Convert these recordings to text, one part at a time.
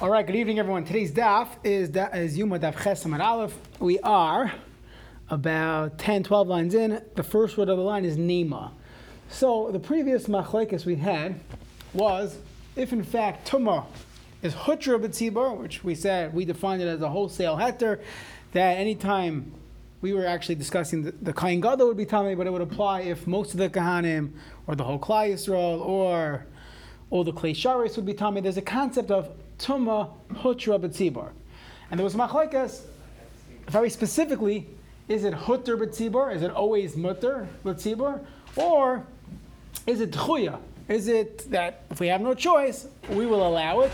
All right, good evening, everyone. Today's daf is da- is Yuma Daf Ches Aleph. We are about 10, 12 lines in. The first word of the line is Nema. So the previous machlekes we had was if in fact Tuma is Hutra B'tzibor, which we said we defined it as a wholesale heter, that anytime we were actually discussing the, the Kain Gadol would be Tameh, but it would apply if most of the Kahanim or the whole Klai Yisrael or all the Klei Sharis would be Tameh. There's a concept of Tuma Hutra B'tzibor. And there was machlekes very specifically, is it Hutter B'tzibor? Is it always Mutter B'tzibor? Or is it Tchuya? Is it that if we have no choice, we will allow it?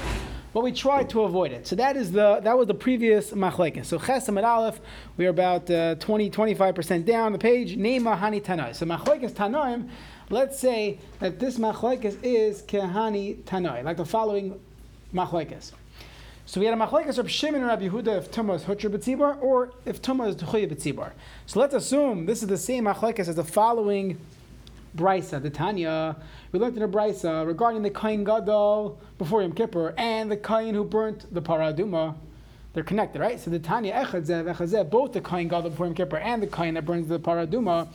But we try to avoid it. So that is the that was the previous machlekes. So Chesam and Aleph, we are about uh, 20, 25% down the page. Nema Hani Tanai. So machlekes Tanaim, let's say that this machlekes is Kehani Tanai, like the following machlekes. So we had a machlekes of Shimon and Rabbi Yehuda if Tumah is Hutra B'tzibar or if Tumah is Tchuya B'tzibar. So let's assume this is the same machlekes as the following brisa, the Tanya. We learned in a brisa regarding the kain gadol before Yom Kippur and the kain who burnt the paraduma. They're connected, right? So the Tanya echadzeh echadzeh, both the kain gadol before Yom Kippur and the kain that burns the paraduma,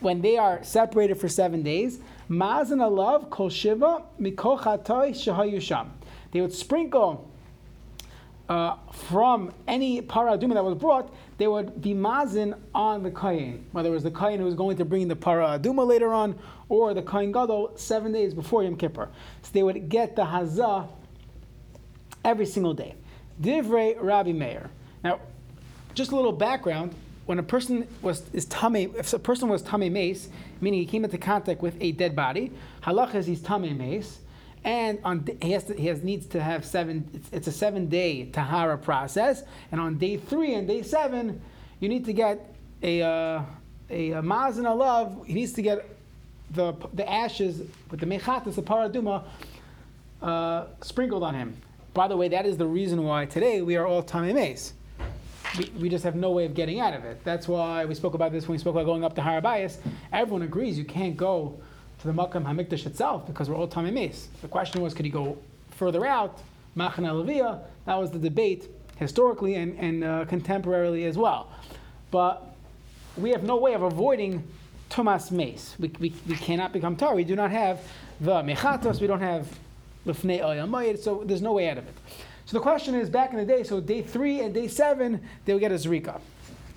when they are separated for seven days, mazan alav kol shiva mikol chatoy shahayusham. They would sprinkle uh, from any paraduma that was brought, they would be mazin on the kain, whether it was the kain who was going to bring the paraduma later on, or the kain gadol seven days before Yom Kippur. So they would get the hazah every single day. Divrei Rabbi Meir. Now, just a little background. When a person was is tame, if a person was tame mace, meaning he came into contact with a dead body, halach is he's tame mace and on he has to, he has needs to have seven. It's, it's, a seven day tahara process, and on day three and day seven, you need to get a uh, a, a mazan alav. He needs to get the the ashes with the mechatas, the paraduma, uh, sprinkled on him. By the way, that is the reason why today we are all tamei we, we just have no way of getting out of it. That's why we spoke about this when we spoke about going up to Har HaBayis. Everyone agrees you can't go to the Makam Hamikdash itself because we're all Tamimis. The question was, could he go further out, Machana Levia? That was the debate historically and, and uh, contemporarily as well. But we have no way of avoiding Tumas Mace. We, we, we cannot become Tar. We do not have the Mechatos, we don't have Lefnei Ayamayid, so there's no way out of it. So the question is, back in the day, so day three and day seven, they would get a Zrika.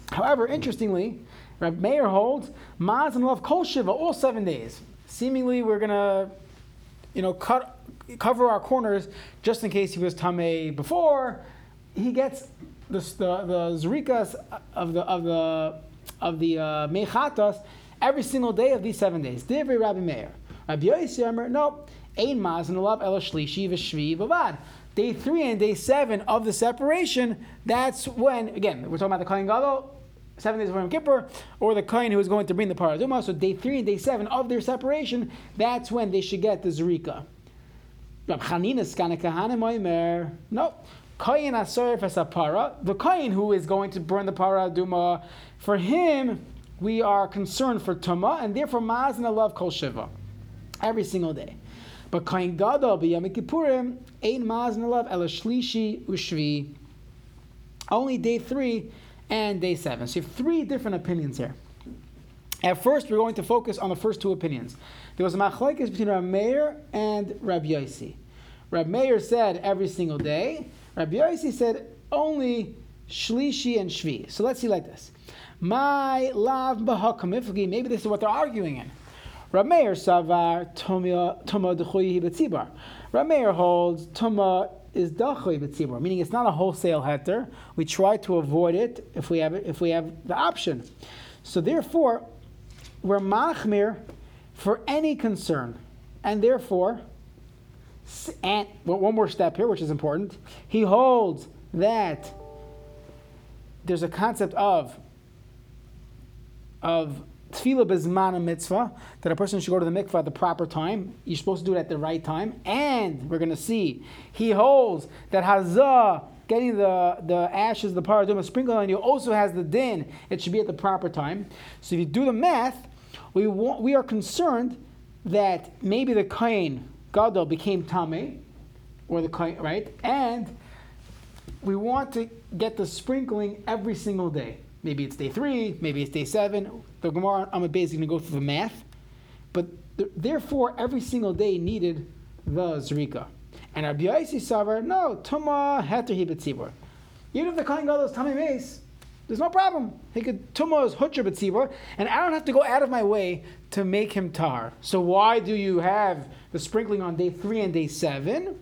However, interestingly, Rabbi Meir holds Mazan Alav Kol Shiva all seven days. Seemingly, we're gonna, you know, cut cover our corners just in case he was Tame before. He gets the the, the Zrikas of the of the of the uh, Mechatas every single day of these seven days. Divri Rabbi Meir. Rabbi Yossi no, Ein Mazan Alav El Shlishi V'Shvi Bavad day three and day seven of the separation, that's when, again, we're talking about the Kohen Gadol, seven days before Yom Kippur, or the Kohen who is going to bring the Paraduma. So day three and day seven of their separation, that's when they should get the Zerika. No. Kohen Asar Para, the Kohen who is going to burn the Paraduma, for him, we are concerned for Tuma, and therefore Mazan alav Kol Shiva. Every single day. But Kohen Gadol b'Yom Kippurim ein mazn alav el shlishi ushvi. Only day three and day seven. So you have three different opinions here. At first, we're going to focus on the first two opinions. There was a machlekes between Rab Meir and Rab Yossi. Rab Meir said every single day. Rab Yossi said only shlishi and shvi. So let's see like this. My lav b'hakamifgi. Maybe this is what they're arguing in. Rameir savar tuma dechoyi betzibar. Rameir holds tuma is dachoy betzibar, meaning it's not a wholesale heter. We try to avoid it if we have it, if we have the option. So therefore, we're machmir for any concern, and therefore, and one more step here, which is important. He holds that there's a concept of of tvila bezman mitzvah, that a person should go to the mikvah at the proper time. You're supposed to do it at the right time. And we're going to see, he holds that hazah, getting the, the ashes, the paraduma sprinkled on you, also has the din. It should be at the proper time. So if you do the math, we, want, we are concerned that maybe the kain gadol became tame, or the kohen, right? And we want to get the sprinkling every single day. Maybe it's day three, maybe it's day seven. The Gemara, I'm basically going to go through the math. But th- therefore, every single day needed the Zrika. And Rabbi Yossi Savar, no, Tuma Heter Hibetzibur. Even if the Kohen Gadol is Tami Mace, there's no problem. He could Tuma is Hutcher Betzibur, and I don't have to go out of my way to make him tar. So why do you have the sprinkling on day three and day seven?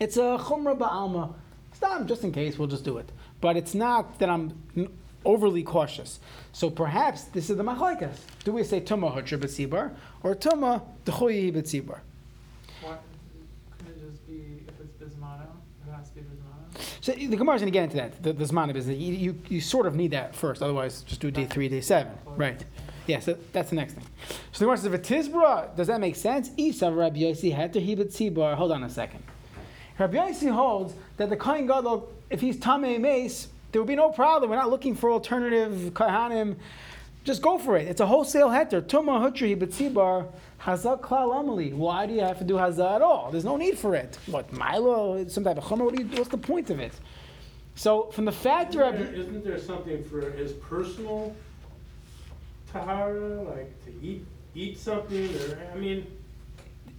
It's a Chumrah Ba'alma. Stop, just in case, we'll just do it. But it's not that I'm overly cautious. So perhaps this is the machlaikas. Do we say tuma hutcher b'tzibar or tuma dechoyi b'tzibar? What could it just be if it's bismano? It has to be bismano. So the Gemara is going to get into that. The, the zman is that you, you, you sort of need that first. Otherwise, just do day three, day seven. Right. Yeah, so that's the next thing. So the Gemara says, "V'tizbra." Does that make sense? Isa Rabbi Yossi had to b'tzibar. Hold on a second. Rabbi Yossi holds that the Kohen Gadol, if he's tamei mace, there would be no problem. We're not looking for alternative kahanim. Just go for it. It's a wholesale heter. Tuma hutri b'tzibar hazak klal amali. Why do you have to do hazak at all? There's no need for it. What milo? Some type of chumrah? What do you, what's the point of it? So from the fact Isn't there, isn't there something for his personal tahara, like to eat eat something, or I mean,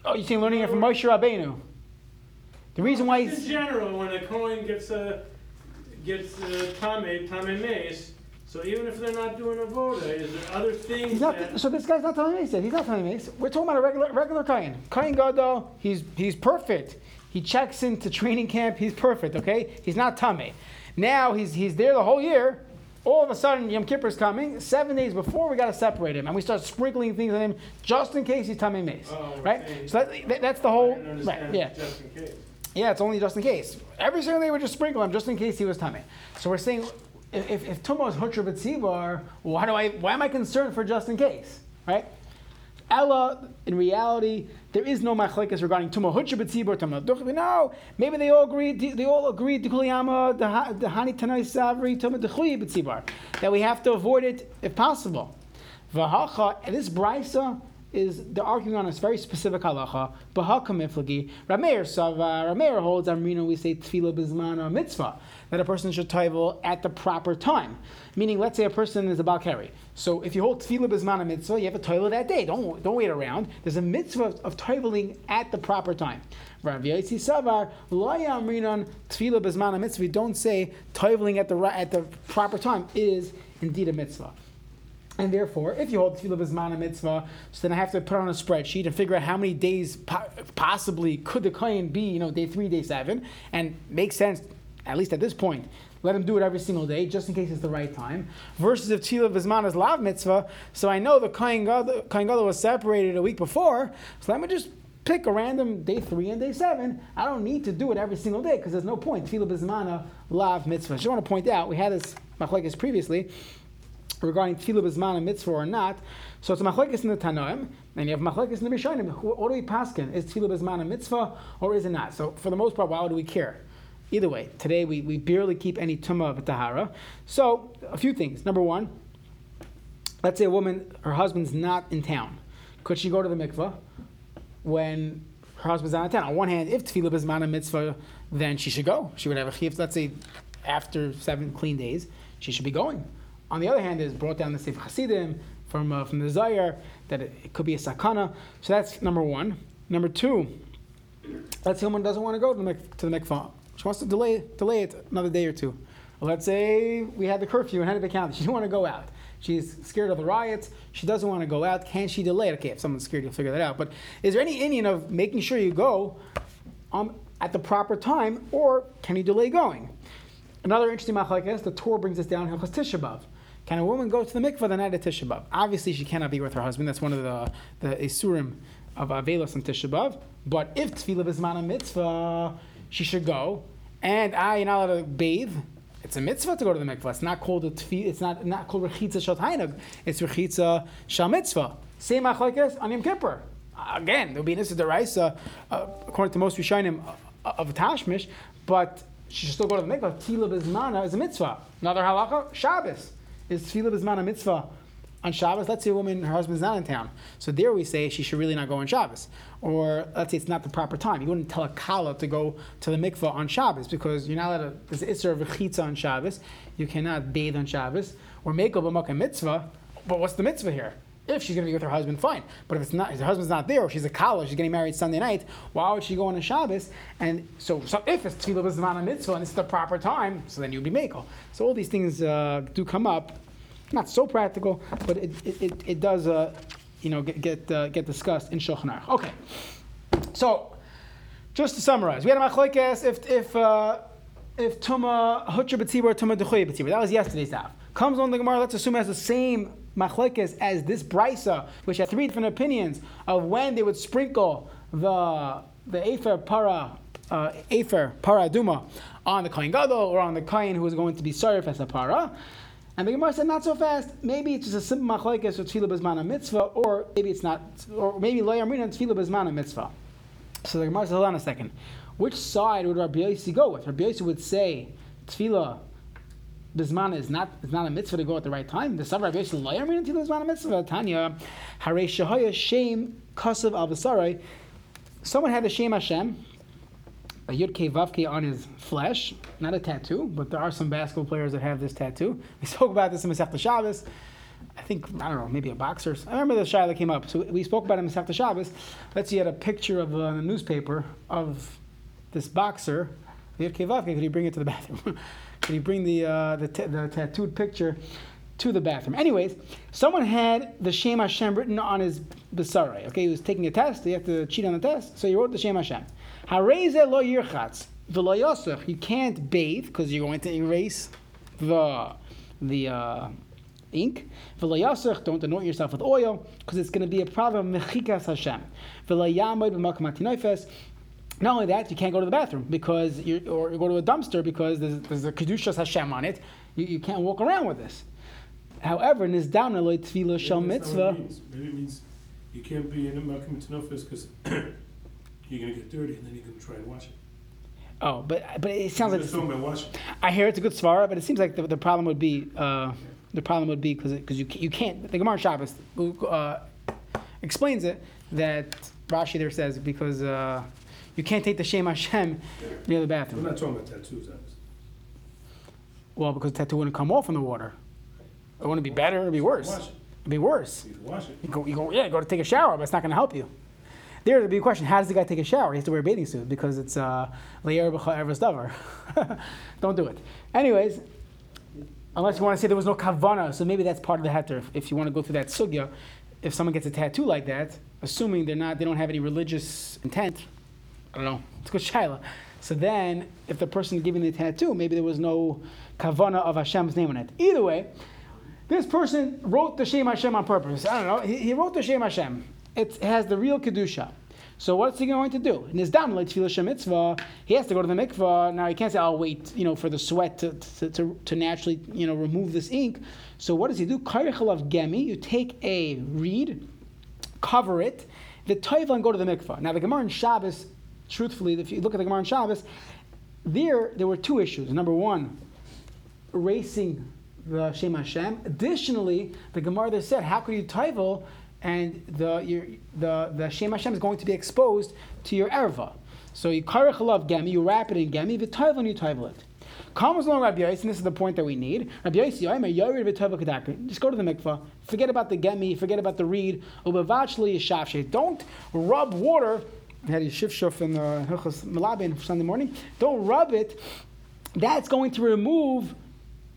oh, you saying learning it from Moshe Rabbeinu? The reason why in he's general, when a Kohen gets a gets a tame tame mace, so even if they're not doing a voda, is there other things He's not, that so this guy's not telling me this. He's not telling me. We're talking about a regular regular Kayan. Kayan Gadol, he's he's perfect. He checks into training camp. He's perfect. Okay, he's not tummy. Now he's he's there the whole year. All of a sudden, Yom Kippur is coming. Seven days before, we got to separate him, and we start sprinkling things on him just in case he's tummy mace. Oh, right? So that, that- that's the whole. Right? Yeah. just in case. Yeah, it's only just in case. Every single day we just sprinkle him just in case he was tummy. So we're saying, if, if, Tumah is Hutcher B'tzivar, why do I, why am I concerned for just in case, right? Ella, in reality, there is no machlekes regarding Tumah Hutcher B'tzivar, Tumah Duch. No, maybe they all agreed, they all agreed, the Hani Tanai Savri, Tumah Duchuyi B'tzivar, that we have to avoid it if possible. Vahacha, and this brisa is they're arguing on a very specific halacha. Bahaka miflagi. Rameir sava. Rameir holds Amrino. We say tvila bizmana mitzvah that a person should toivel at the proper time. Meaning, let's say a person is a balkari. So if you hold tvila bizmana mitzvah, you have a toivel that day. Don't don't wait around. There's a mitzvah of, of at the proper time. Rav Yossi Savar, Loya Amrinon, Tvila Bizmana Mitzvah. We don't say toiveling at the, at the proper time is indeed a mitzvah. And therefore, if you hold tvila b'zman mitzvah, so then I have to put on a spreadsheet and figure out how many days po- possibly could the kohen be, you know, day three, day seven, and makes sense, at least at this point. Let him do it every single day, just in case it's the right time. Versus if tvila b'zman is lav mitzvah, so I know the kohen gadol was separated a week before, so let me just pick a random day three and day seven. I don't need to do it every single day because there's no point. Tvila b'zmana lav mitzvah. I just want to point out we had this machlekes previously regarding tvila b'zman and mitzvah or not. So it's a machlekes in the Tanoim, and you have machlekes in the Rishonim. Wh- What do we paskin? Is tvila b'zman a mitzvah or is it not? So for the most part, why do we care? Either way, today we, we barely keep any tumah of tahara. So a few things. Number one, let's say a woman, her husband's not in town. Could she go to the mikvah when her husband's not in town? On one hand, if tvila b'zman a mitzvah, then she should go. She would have a chiyuv. Let's say after seven clean days, she should be going. On the other hand, is brought down the Sefer Hasidim from uh, from the Zayar that it, it could be a sakana. So that's number one. Number two, let's say woman doesn't want to go to the to the mikvah. She wants to delay delay it another day or two. Let's say we had the curfew in Hennepin County. She didn't want to go out. She's scared of the riots. She doesn't want to go out. Can she delay it? Okay, if someone's scared, you'll figure that out. But is there any inyan of making sure you go um, at the proper time, or can you delay going? Another interesting machlekes, the Torah brings us down Hilchas Tisha B'av. Can a woman go to the mikvah the night of Tisha B'av? Obviously, she cannot be with her husband. That's one of the the isurim of Avelos and Tisha B'av. But if tvila b'zman a mitzvah, she should go. And I, you're not allowed to bathe. It's a mitzvah to go to the mikvah. It's not called a tefillah. It's not not called rechitza shal. It's rechitza shal mitzvah. Same machlekes on Yom Kippur. Again, there'll be an issa uh, according to most Rishonim, uh, of tashmish, but she should still go to the mikvah. Tvila b'zmana is a mitzvah. Another halacha, Shabbos. Is tvila b'zmana mitzvah on Shabbos. Let's say a woman, her husband's not in town. So there we say she should really not go on Shabbos. Or let's say it's not the proper time. You wouldn't tell a kala to go to the mikvah on Shabbos because you're not allowed to, there's of Rechitza on Shabbos. You cannot bathe on Shabbos. Or make a mitzvah. But what's the mitzvah here? If she's going to be with her husband, fine. But if it's not, if her husband's not there, or she's a kala, she's getting married Sunday night, why would she go on a Shabbos? And so, so if it's tvila b'zman a mitzvah and it's the proper time, so then you'd be makel. So all these things uh, do come up. Not so practical, but it, it, it, it does, uh, you know, get get, uh, get discussed in Shulchan Aruch. Okay, so just to summarize, we had a machlokes if if uh, if tuma hutra b'tzibur tuma dechoy b'tzibur. That was yesterday's daf. Comes on the Gemara. Let's assume it has the same machlokes as this brisa, which had three different opinions of when they would sprinkle the the afer para uh, afer para duma on the kohen gadol or on the kohen who was going to be served as a para. And the Gemara said, not so fast. Maybe it's just a simple machlokes with tvila bezman mitzvah, or maybe it's not, or maybe lo yamrina tvila bezman mitzvah. So the Gemara says, hold on a second. Which side would Rabbi Yossi go with? Rabbi Yossi would say tvila Bismana is not is not a mitzvah to go at the right time. The Sabra Rabbi Yossi lo yamrina tvila bezman mitzvah. Tanya harei shahaya shem kasav al basarai. Someone had a shem Hashem, a Yud Kei on his flesh, not a tattoo, but there are some basketball players that have this tattoo. We spoke about this in Masechta Shabbos. I think, I don't know, maybe a boxer. I remember the Shai that came up. So we spoke about him in Masechta Shabbos. Let's see, he had a picture of uh, a newspaper of this boxer, Yud Kei. Could he bring it to the bathroom? Could he bring the, uh, the, ta- the tattooed picture to the bathroom? Anyways, someone had the Shem Hashem written on his Besarai. Okay, he was taking a test. He had to cheat on the test. So he wrote the Shem Hashem. Hareze lo yirchatz v'lo yosach. You can't bathe because you're going to erase the the uh, ink. V'lo yosach. Don't anoint yourself with oil because it's going to be a problem. Mechikas Hashem. V'lo yamod b'makam. Not only that, you can't go to the bathroom because you or you go to a dumpster because there's, there's a kedushas Hashem on it. You, you can't walk around with this. However, nizdamna lo tvila shel Maybe that's not mitzvah. Maybe it means you can't be in a makom tenofis because you're gonna get dirty and then you're gonna try and wash it. Oh, but but it sounds like about washing. I hear it's a good svara, but it seems like the, the problem would be uh, the problem would be because because you you can't the Gemara Shabbos uh, explains it that Rashi there says because uh, you can't take the Shem Hashem near the bathroom. We're not talking about tattoos, obviously. Well, because the tattoo wouldn't come off in the water. It wouldn't be better. It'd be worse. It. It'd be worse. You wash it. You go, you go, yeah, go to take a shower, but it's not going to help you. There's the big question: How does the guy take a shower? He has to wear a bathing suit because it's uh, le'er b'cha eres. Don't do it. Anyways, unless you want to say there was no kavana, so maybe that's part of the heter. If, if you want to go through that sugya, if someone gets a tattoo like that, assuming they're not, they don't have any religious intent. I don't know. It's good shaila. So then, if the person giving the tattoo, maybe there was no kavana of Hashem's name on it. Either way, this person wrote the Shem Hashem on purpose. I don't know. He, he wrote the Shem Hashem. It has the real kedusha. So what's he going to do? In his dam like tvila mitzvah, he has to go to the mikvah. Now he can't say, "I'll wait," you know, for the sweat to, to, to, to naturally, you know, remove this ink. So what does he do? Kairichalav gemi. You take a reed, cover it, the toivel, and go to the mikvah. Now the Gemara in Shabbos, truthfully, if you look at the Gemara in Shabbos, there there were two issues. Number one, erasing the Shem Hashem. Additionally, the Gemara there said, how could you toivel and the, your, the, the Shem Hashem is going to be exposed to your erva. So you karech love gemi, you wrap it in gemi, and you toivel it. Comes along Rabbi Yossi, and this is the point that we need. Rabbi Yossi, Yomer, Yored v'toivel kedakri. Just go to the mikvah, forget about the gemi, forget about the reed, ubavachli yishavshe. Don't rub water, had a shifshuf in the Hilchos Melabin Sunday morning, don't rub it, that's going to remove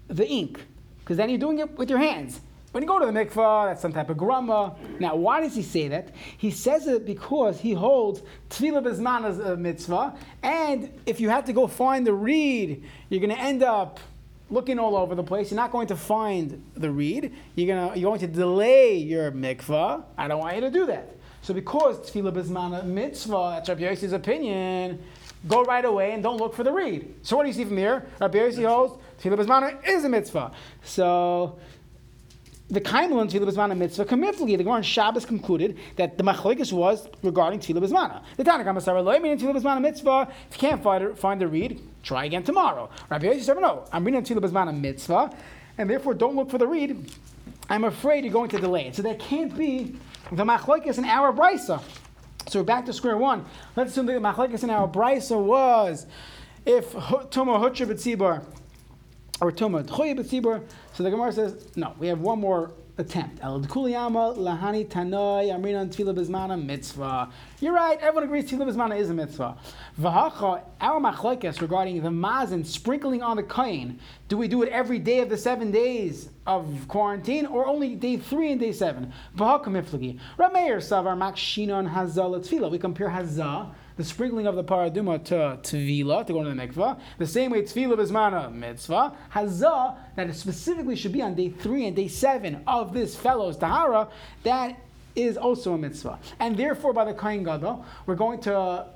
the ink. Because then you're doing it with your hands. When you go to the mikvah, that's some type of grama. Now, why does he say that? He says it because he holds tvila bezman as a mitzvah, and if you have to go find the reed, you're going to end up looking all over the place. You're not going to find the reed. You're gonna you're going to delay your mikvah. I don't want you to do that. So because tvila bezman a mitzvah, that's Rabbi Yossi's opinion. Go right away and don't look for the reed. So what do you see from here? Rabbi Yossi holds tvila bezman is a mitzvah. So the Kaimel Tvila B'zmana mitzvah kamifli. The Gemara on Shabbos concluded that the machlokes was regarding Tvila B'zmana. The Tanakh Amasar Lo meaning Tvila B'zmana mitzvah. If you can't find, find the reed, try again tomorrow. Rabbi Yossi said, no, I'm reading Tvila B'zmana mitzvah, and therefore don't look for the reed. I'm afraid you're going to delay it. So that can't be the machlokes in our brisa. So we're back to square one. Let's assume that the machlokes in our brisa was if tuma hutra b'tzibur or tuma tchoya b'tzibur. So the Gemara says no. We have one more attempt. Lahani tanoi mitzvah. You're right. Everyone agrees tvila bizmana is a mitzvah. V'hacha our machlekes regarding the mazin sprinkling on the kain. Do we do it every day of the seven days of quarantine, or only day three and day seven? V'hacha miflagi. Rameir savar makshinon hazal tvila. We compare hazah the sprinkling of the paraduma to tvila, to go to the mikvah. The same way tvila bismana mitzvah. Hazah, that specifically should be on day three and day seven of this fellow's tahara, that is also a mitzvah. And therefore, by the kain gadol, we're going to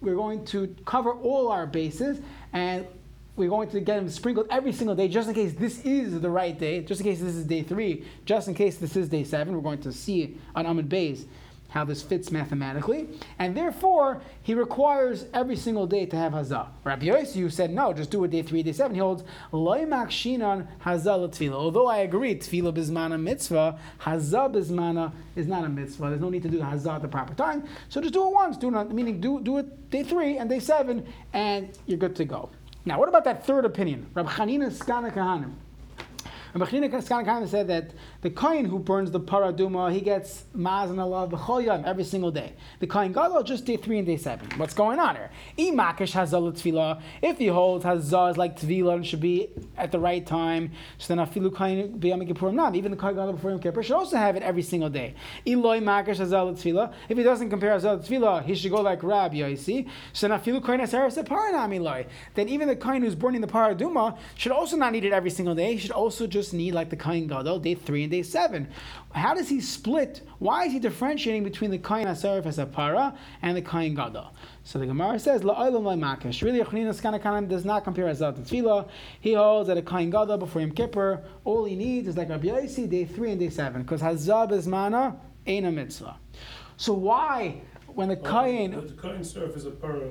we're going to cover all our bases and we're going to get them sprinkled every single day, just in case this is the right day, just in case this is day three, just in case this is day seven. We're going to see on Amid Bays how this fits mathematically, and therefore he requires every single day to have hazah. Rabbi Yossi said no, just do it day three, day seven. He holds loimak shinan hazah tvila. Although I agree, tvila bismana mitzvah, hazah bismana is not a mitzvah. There's no need to do hazah at the proper time. So just do it once. Do meaning do do it day three and day seven, and you're good to go. Now, what about that third opinion? Rabbi Chanina Skana Kahanim. And Bechina Kaskanan said that the kohen who burns the paraduma, he gets mazan alav b'chol every single day. The kohen gadol just day three and day seven. What's going on here? Imakish hazal tvila. If he holds hazah is like tvila and should be at the right time, so then afilu kohen b'yam kippurim not. Even the kohen gadol before Yom Kippur should also have it every single day. Eloi makish hazal tvila. If he doesn't compare hazal tefillah, he should go like Rabbi Yosi. So then afilu kohen hasaras paranam eloi. Then even the kohen who's burning the paraduma should also not eat it every single day. He should also just need like the Kain Gadol, day three and day seven. How does he split? Why is he differentiating between the Kain Asarif as a para and the Kain Gadol? So the Gemara says, La'olam Makish. Really, Yochanan Skanakanan does not compare Azat to Tvila. He holds that a Kain Gadol before Yom Kippur, all he needs is like Rabbi Yossi, day three and day seven, because Hazab is mana, ain't a mitzvah. So why, when the oh, Kain, The Kain serf is a para.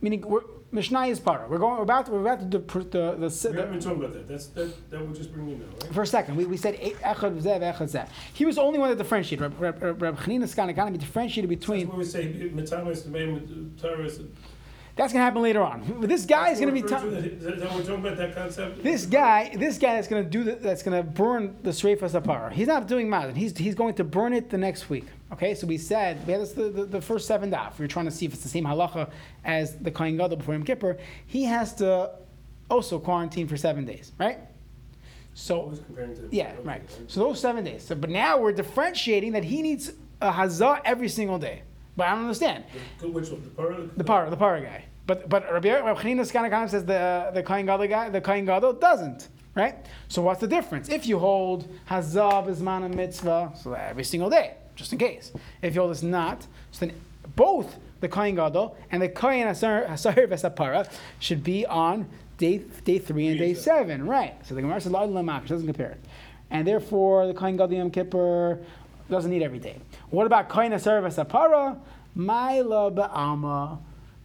meaning we're, Mishnah is para. We're going. We're about. To, we're about to do the the, the, We haven't been talking about that. That's, that, that will just bring you now, right? For a second, we, we said echad zev, echad zev. He was the only one that differentiated. Reb, Reb, Chanina Skanakani differentiated That's between. why we say metamas the main terrorist. That's going to happen later on. This guy is going to be. Is that we're talking about that concept? this guy, this guy that's going to do the, that's going to burn the Sreifas Apara. He's not doing Mazan. He's, he's going to burn it the next week. Okay, so we said we had this, the, the, the first seven daf. We were trying to see if it's the same halacha as the Kohen Gadol before Yom Kippur. He has to also quarantine for seven days, right? So comparing to. Yeah, right. So those seven days. So, but now we're differentiating that he needs a hazah every single day. But I don't understand The- Which one? The para? the para, the para guy. But but Rabbi Rabbi Chanina Skanakam says the the Kohen Gadol guy, the Kohen Gadol doesn't. Right. So what's the difference? If you hold hazah bismana mitzvah, so every single day, just in case. If you hold this not, so then both the Kohen Gadol and the Kohen Hasar Vesapara should be on day day three and day seven. Right. So the Gemara says La doesn't compare it, and therefore the Kohen Gadol Yom Kippur doesn't need every day. What about Kohen Hasar Vesapara? Maila ba'alma.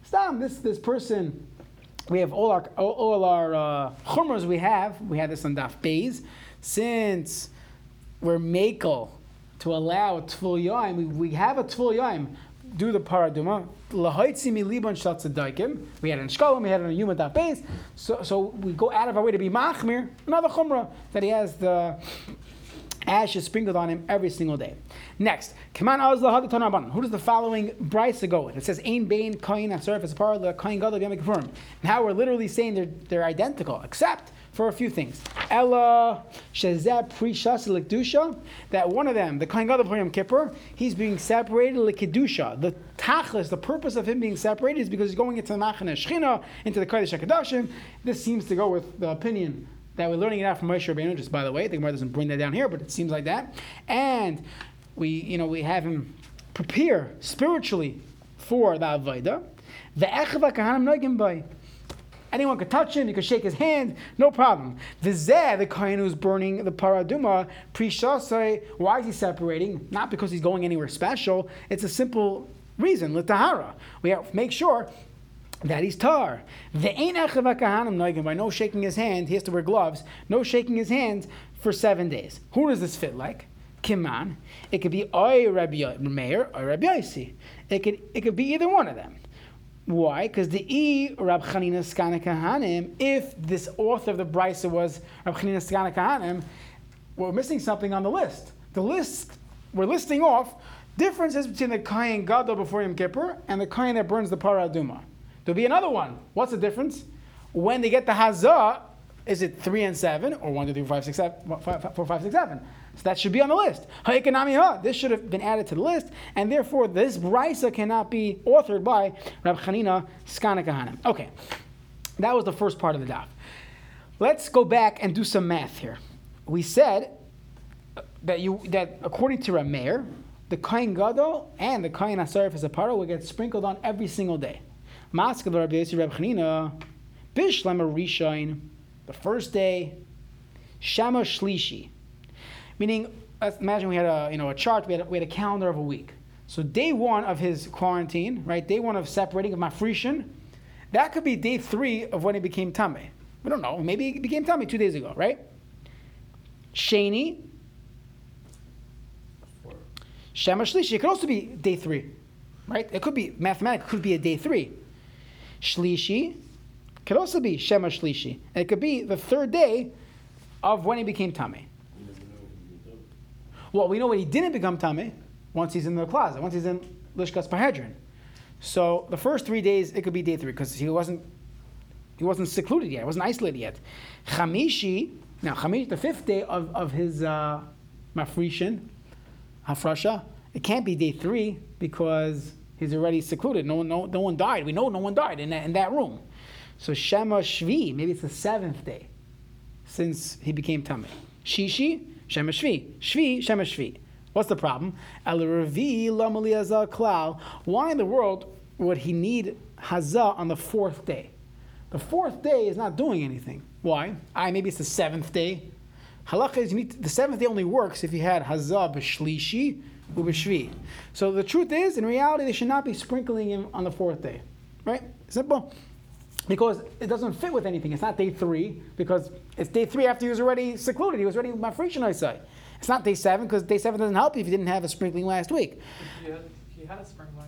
Stam, this this person, we have all our all, our uh, chumras we have. We have this on Daf Beis. Since we're makel to allow tful yaim, we, we have a tful yaim. Do the paraduma. Shal tzedaikim. We had it in Shkolim, we had it in Yuma Daf. So, so we go out of our way to be machmir. Another chumrah that he has the ash is sprinkled on him every single day. Next, Kaman Who does the following brisa go with? It says Ain Bain Kain Asarif as part of the Kain Gadol Kippur. Now we're literally saying they're, they're identical, except for a few things. Ella Shezeh Prishas Likdusha, that one of them, the Kain Gadol Yom Kippur, he's being separated Likidusha. The tachlis, the purpose of him being separated is because he's going into the Machane Shechina, into the Kodesh HaKadoshim. This seems to go with the opinion that we're learning it out from Moshe Rabbeinu, just by the way. The Gemara doesn't bring that down here, but it seems like that. And we, you know, we have him prepare spiritually for the Avodah. The Echava Kahanim Noigim Bay. Anyone could touch him, you could shake his hand, no problem. The Zeh, the Kohen who's burning the Paraduma, Prishasai, why is he separating? Not because he's going anywhere special, it's a simple reason, Litahara. We have to make sure that he's tar. By no shaking his hand. He has to wear gloves. No shaking his hands for seven days. Who does this fit like? Kiman. It could be Oy Rabbi Meir or Rabbi Yossi. It could it could be either one of them. Why? Because the E Rab Chanina Kahanim, if this author of the Brisa was Rab Chanina Kahanim, we're missing something on the list. The list we're listing off differences between the Kayan Gadol before Yom Kippur and the Kayan that burns the Paraduma. There'll be another one. What's the difference? When they get the Hazah, is it three and seven, or one, two, three, four, five, six, seven, five, four, five, six, seven? So that should be on the list. Ha'ekonami ha. This should have been added to the list, and therefore this brisa cannot be authored by Rab Chanina Skana Kahanim. Okay, that was the first part of the daf. Let's go back and do some math here. We said that you that according to Rameir, the Kain Gadol and the Kain Asarif as a will get sprinkled on every single day. Maskal Rabbi Yossi Rab Chanina, Bishlem Rishain, the first day, Shama Shlishi, meaning uh, imagine we had a you know a chart, we had a, we had a calendar of a week. So day one of his quarantine, right? Day one of separating of Mafrishan, that could be day three of when he became Tame. We don't know. Maybe he became Tame two days ago, right? Shani, Shema Shlishi, it could also be day three, right? It could be mathematically, could be a day three. Shlishi could also be Shema Shlishi. And it could be the third day of when he became Tame. Well, we know when he didn't become Tame once he's in the closet, once he's in Lishkas Pahedron. So the first three days, it could be day three because he wasn't he wasn't secluded yet, he wasn't isolated yet. Chamishi, now Chamish, the fifth day of, of his uh, Mafrishan, Hafrasha, it can't be day three because he's already secluded. No one, no, no one died. We know no one died in that, in that room. So Shema Shvi, maybe it's the seventh day since he became Tameh. Shishi, Shema Shvi. Shvi, Shema Shvi. What's the problem? El Hazah Klal. Why in the world would he need Hazah on the fourth day? The fourth day is not doing anything. Why? I maybe it's the seventh day. Halacha is you need to, the seventh day only works if you had Hazah b'shlishi u'b'shvi. So the truth is, in reality, they should not be sprinkling him on the fourth day. Right? Simple. Because it doesn't fit with anything. It's not day three, because it's day three after he was already secluded. He was already mafresh I say. It's not day seven, because day seven doesn't help you if you didn't have a sprinkling last week. He had, he had a sprinkling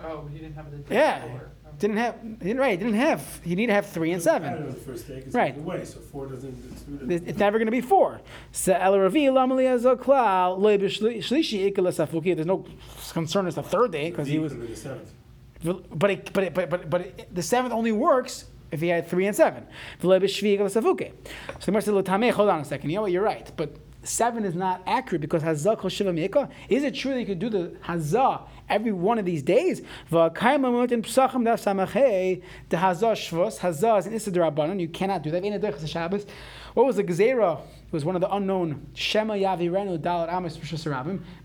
on. Oh, he didn't have it the day Yeah. before. Didn't have, he didn't, right, didn't have, you need to have three and seven. the first day, 'cause Right. so four doesn't It's it's never going to be four. So el ravi lamali azoklal loy b'shlishi ikala safuki. There's no concern it's the third day because he was. could the seventh. But it, but it, but but but it, the seventh only works if he had three and seven. V'loy b'shvi ikala. So the Gemara said, Hold on a second. You know what? You're right, but. Seven is not accurate because hazah kol shiva mi'ikah. Is it true that you could do the hazah every one of these days? Hazah shvus. Hazah is an issa d'rabbanan. You cannot do that. Shabbos. What was the gezerah? It was one of the unknown Shema Yavirenu Dalat Amos.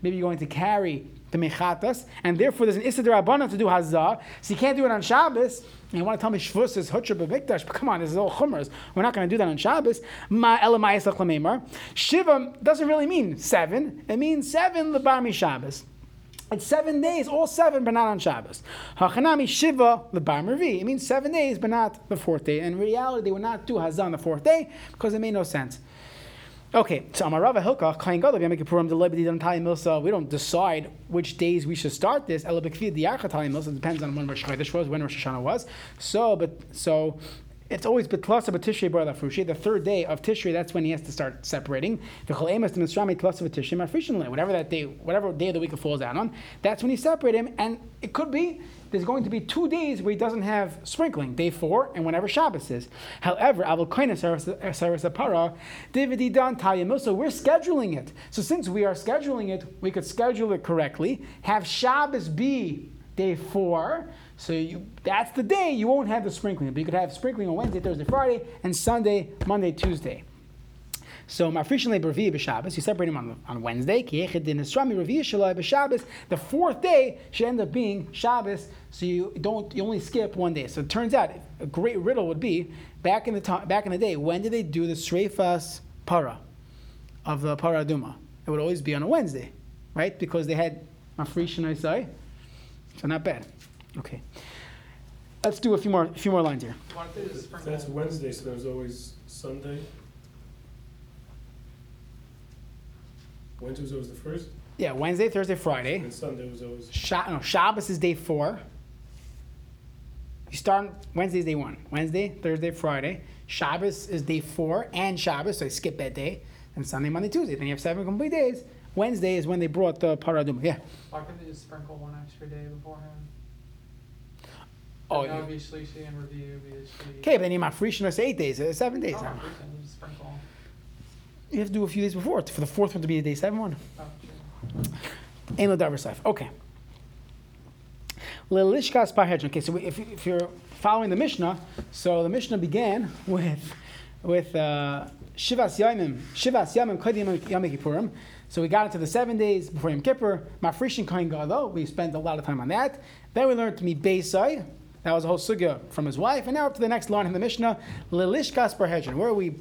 Maybe you're going to carry the mechatas, and therefore there's an issa d'rabbanan to do hazah. So you can't do it on Shabbos. And you want to tell me Shvus is Hutra B'Mikdash, but come on, this is all Chumras. We're not going to do that on Shabbos. Ma Lamemar. Shiva doesn't really mean seven. It means seven Lebarmi Shabbos. It's seven days, all seven, but not on Shabbos. Hachanami Shiva Lebar Mervi. It means seven days, but not the fourth day. In reality, they would not do Hazah on the fourth day because it made no sense. Okay, so Amarava Hilka, Kain Gadol, Yom Kippurim, the Lebedi Dam Tali Milsa. We don't decide which days we should start this. Ela Bekvi the Yarcha Tali Milsa depends on when Rosh Chodesh was, when Rosh Hashanah was. So, but so it's always Betlasa B'Tishrei Bar Lafrushi. The third day of Tishrei, that's when he has to start separating. Whatever that day, whatever day of the week it falls down on, that's when you separate him. And it could be there's going to be two days where he doesn't have sprinkling, day four and whenever Shabbos is. However. So we're scheduling it. So since we are scheduling it, we could schedule it correctly. Have Shabbos be day four. So you, that's the day you won't have the sprinkling. But you could have sprinkling on Wednesday, Thursday, Friday, and Sunday, Monday, Tuesday. So mafrishin le'bervi b'Shabbos, you separate him on, on Wednesday. The fourth day should end up being Shabbos, so you don't you only skip one day. So it turns out a great riddle would be back in the time, back in the day when did they do the sreifas para of the paraduma? It would always be on a Wednesday, right? Because they had mafrishin say. So not bad. Okay. let's do a few more, a few more lines here. Why don't they just sprinkle? That's Wednesday, so there's always Sunday. Wednesday was always the first, Yeah, Wednesday, Thursday, Friday. and Sunday was always, Sha- no, Shabbos is day four. You start Wednesday's day one. Wednesday, Thursday, Friday. Shabbos is day four and Shabbos, so I skip that day. And Sunday, Monday, Tuesday. Then you have seven complete days. Wednesday is when they brought the paraduma. Yeah. Why couldn't they just sprinkle one extra day beforehand? Oh, That would you- be shlishi and review, shlishi. okay, but then you have say eight days, uh, seven days. Oh, now. you just sprinkle. You have to do a few days before for the fourth one to be a day seven one. Oh, true. Ein Ladavar Saif. Okay. Lelishkas Parhedron. Okay, so if, if you're following the Mishnah, so the Mishnah began with with uh, Shivas Yamim, Shivas Yamim Kodim Yom Kippurim. So we got into the seven days before Yom Kippur. Mafrishin Kohen Gadol. We spent a lot of time on that. Then we learned to meet Beisai. That was a whole sugya from his wife. And now up to the next line in the Mishnah, Lelishkas Parhedron, where are we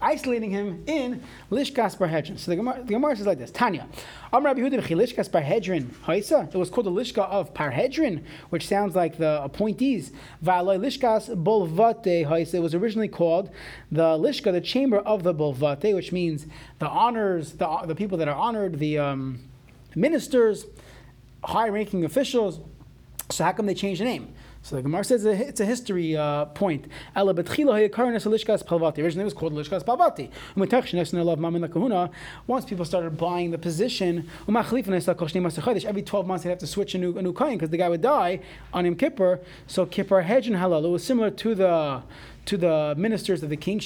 isolating him in Lishkas Barhedrin. So the Gemara, the Gemara says like this: Tanya, Am Rabbi Yehuda Lishkas Barhedrin Haisa. It was called the Lishka of Parhedrin, which sounds like the appointees. Va'aloi Lishkas Bolvate Haisa. It was originally called the Lishka, the chamber of the Bolvate, which means the honors, the the people that are honored, the um, ministers, high-ranking officials. So how come they changed the name? So the Gemara says it's a history uh, point. Originally it was called lishkas palvati. Once people started buying the position, every 12 months they'd have to switch a new, a new kohen because the guy would die on Yom Kippur. So Kippur Hedge and Halal, it was similar to the to the ministers of the king.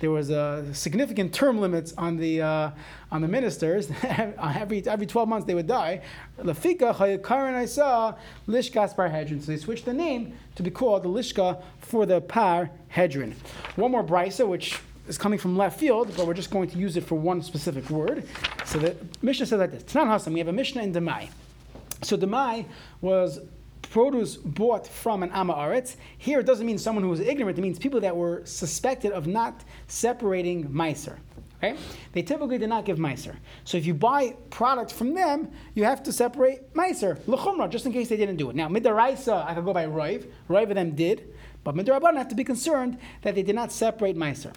There was a significant term limits on the uh, on the ministers. every every twelve months they would die. Lafika Chayakaran Isa Lishkas Par. So they switched the name to be called the Lishka for the Par Hedron. One more brisa, which is coming from left field, but we're just going to use it for one specific word. So the Mishnah says like this: Tanan Hasam. We have a Mishnah in Demai. So Demai was produce bought from an Amaretz. Here it doesn't mean someone who was ignorant, it means people that were suspected of not separating Meiser. Okay? They typically did not give Meiser. So if you buy product from them, you have to separate Meiser, L'chumra, just in case they didn't do it. Now, Midaraisa, I could go by Roiv. Roiv of them did. But Midaraban, I have to be concerned that they did not separate Meiser.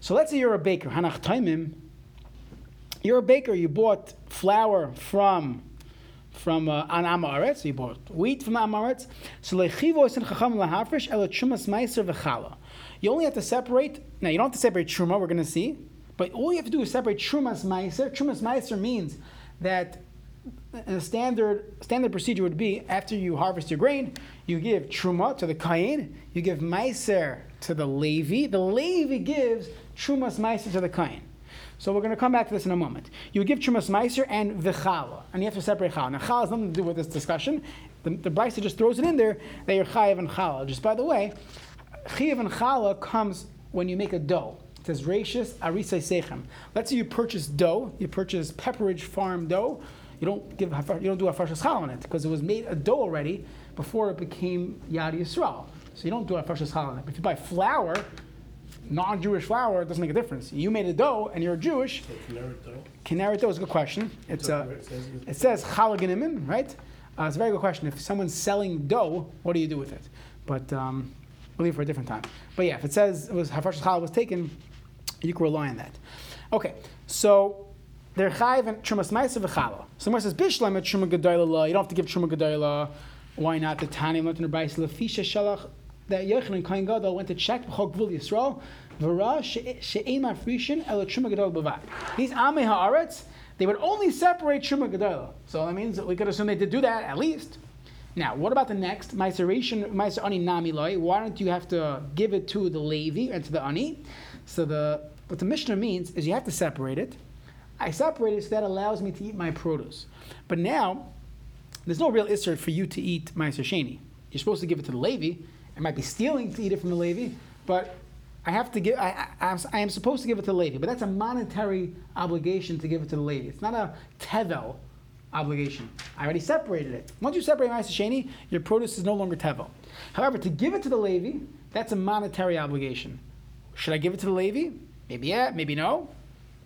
So let's say you're a baker, Hanach Taimim. You're a baker, you bought flour from from uh, an amaretz. You bought wheat from the amaretz. So lechivo in chacham lahafresh el chumas meiser v'chala. You only have to separate. Now you don't have to separate truma. We're going to see, but all you have to do is separate trumas meiser. Trumas meiser means that a standard standard procedure would be after you harvest your grain, you give truma to the kain, you give meiser to the levi. The levi gives trumas meiser to the kain. So we're going to come back to this in a moment. You give Chumas Meiser and V'chala, and you have to separate Chala. Now Chala has nothing to do with this discussion. The, the Brisa just throws it in there that you're Chayav and Chala. Just by the way, Chayav and Chala comes when you make a dough. It says Rashis Arisai Sechem. Let's say you purchase dough, you purchase Pepperidge Farm dough. You don't give you don't do a Farshas Chala on it because it was made a dough already before it became Yad Yisrael. So you don't do a Farshas Chala on it. But if you buy flour, non-Jewish flour, it doesn't make a difference. You made a dough and you're Jewish. so Kinneret though. Kinneret dough is a good question. It's Where it says it. says chalaganimin, right? Uh, it's a very good question. If someone's selling dough, what do you do with it? But um, we'll leave for a different time. But yeah, if it says it was Hafash Chala was taken, you can rely on that. Okay, so they're chayiv and trumas ma'aser v'chala. Someone says bishlam et truma gedoyla. You don't have to give truma gedoyla. Why not? The Tani went in the Brayis lefisha shalach that Yochanan Kohen Gadol went to check b'chok gvul Yisrael. V'ra she'ein mafrishin el truma gedol b'vad. These amei haaretz they would only separate truma Gadol. So that means we could assume they did do that at least. Now, what about the next? Meiseration, Meiser ani nami loy. Why don't you have to give it to the Levi and to the ani? So the what the Mishnah means is you have to separate it. I separate it so that allows me to eat my produce. But now, there's no real issur for you to eat Sheni. You're supposed to give it to the Levi. I might be stealing to eat it from the Levi, but I have to give. I, I, I'm- supposed to give it to the Levi, but that's a monetary obligation to give it to the Levi. It's not a tevel obligation. I already separated it. Once you separate Ma'aser Sheni, your produce is no longer tevel. However, to give it to the Levi, that's a monetary obligation. Should I give it to the Levi? Maybe yeah, maybe no.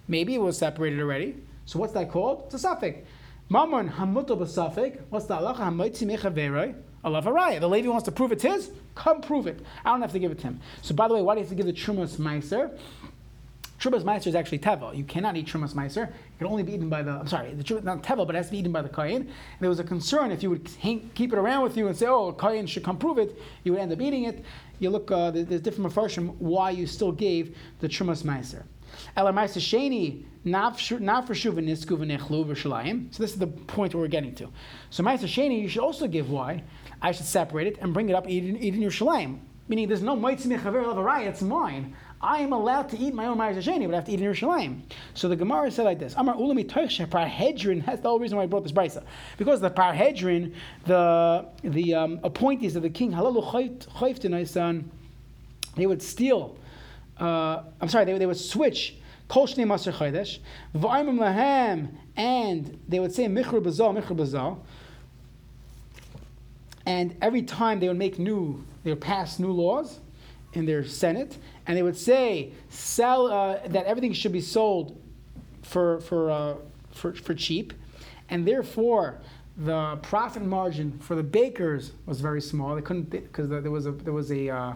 Maybe it was separated already. So what's that called? It's a suffix. Mammon hamuto. What's the halacha? Hamoitzi mechaveroi. Allah varaya. The Levi wants to prove it's his. Come prove it. I don't have to give it to him. So by the way, why do you have to give the trumas meiser? Trumas meiser is actually teva. You cannot eat trumas meiser. It can only be eaten by the. I'm sorry, the trumas not teva, but it has to be eaten by the kohen. And there was a concern if you would hang, keep it around with you and say, "Oh, a kohen should come prove it," you would end up eating it. You look. Uh, there's different mafarshim why you still gave the trumas meiser. So this is the point we're getting to. So meiser sheni, you should also give why. I should separate it and bring it up, eat eat in. Meaning, there's no moitzi mechaver lavaraya. It's mine. I am allowed to eat my own ma'aser sheni, but I have to eat in Yerushalayim. So the Gemara said like this: Amar ulami toich parhedrin. That's the whole reason why I brought this brisa, because the parhedrin, the the um, appointees of the king, halalu chayftin son, they would steal. Uh, I'm sorry, they, they would switch. Kol shnei maser chodesh, v'armim lahem, and they would say michra bazal, michra bazal. And every time they would make new, they would pass new laws in their senate, and they would say sell uh, that everything should be sold for for, uh, for for cheap, and therefore the profit margin for the bakers was very small. They couldn't because there was a there was a uh,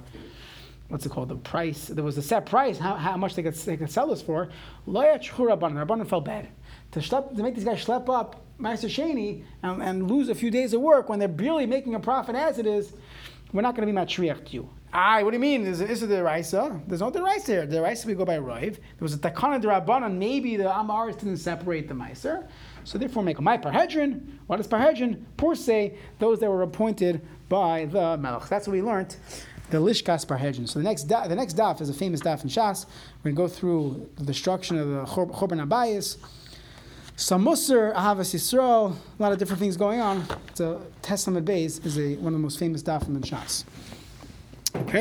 what's it called the price there was a set price how, how much they could they could sell this for. Loya Rabbanan Rabbanan felt bad to schlep, to make these guys schlep up Meiser Sheni and, and lose a few days of work when they're barely making a profit as it is. We're not going to be matriach to you. Aye, what do you mean? Is, is it d'Oraisa? There's no d'Oraisa there. D'Oraisa we go by Rive. There was a Takana Rabbanan. Maybe the Amaris didn't separate the Meiser. So therefore make a my parhedrin. What is parhedrin? Poor say those that were appointed by the Melech. That's what we learned. The Lishkas parhedrin. So the next da- the next daf is a famous daf in Shas. We're going to go through the destruction of the Chor- Chorban HaBayis. Some Musar, Ahavas Yisrael, a lot of different things going on. It's a Tes amud beis is a, one of the most famous dafim in Shas. Okay.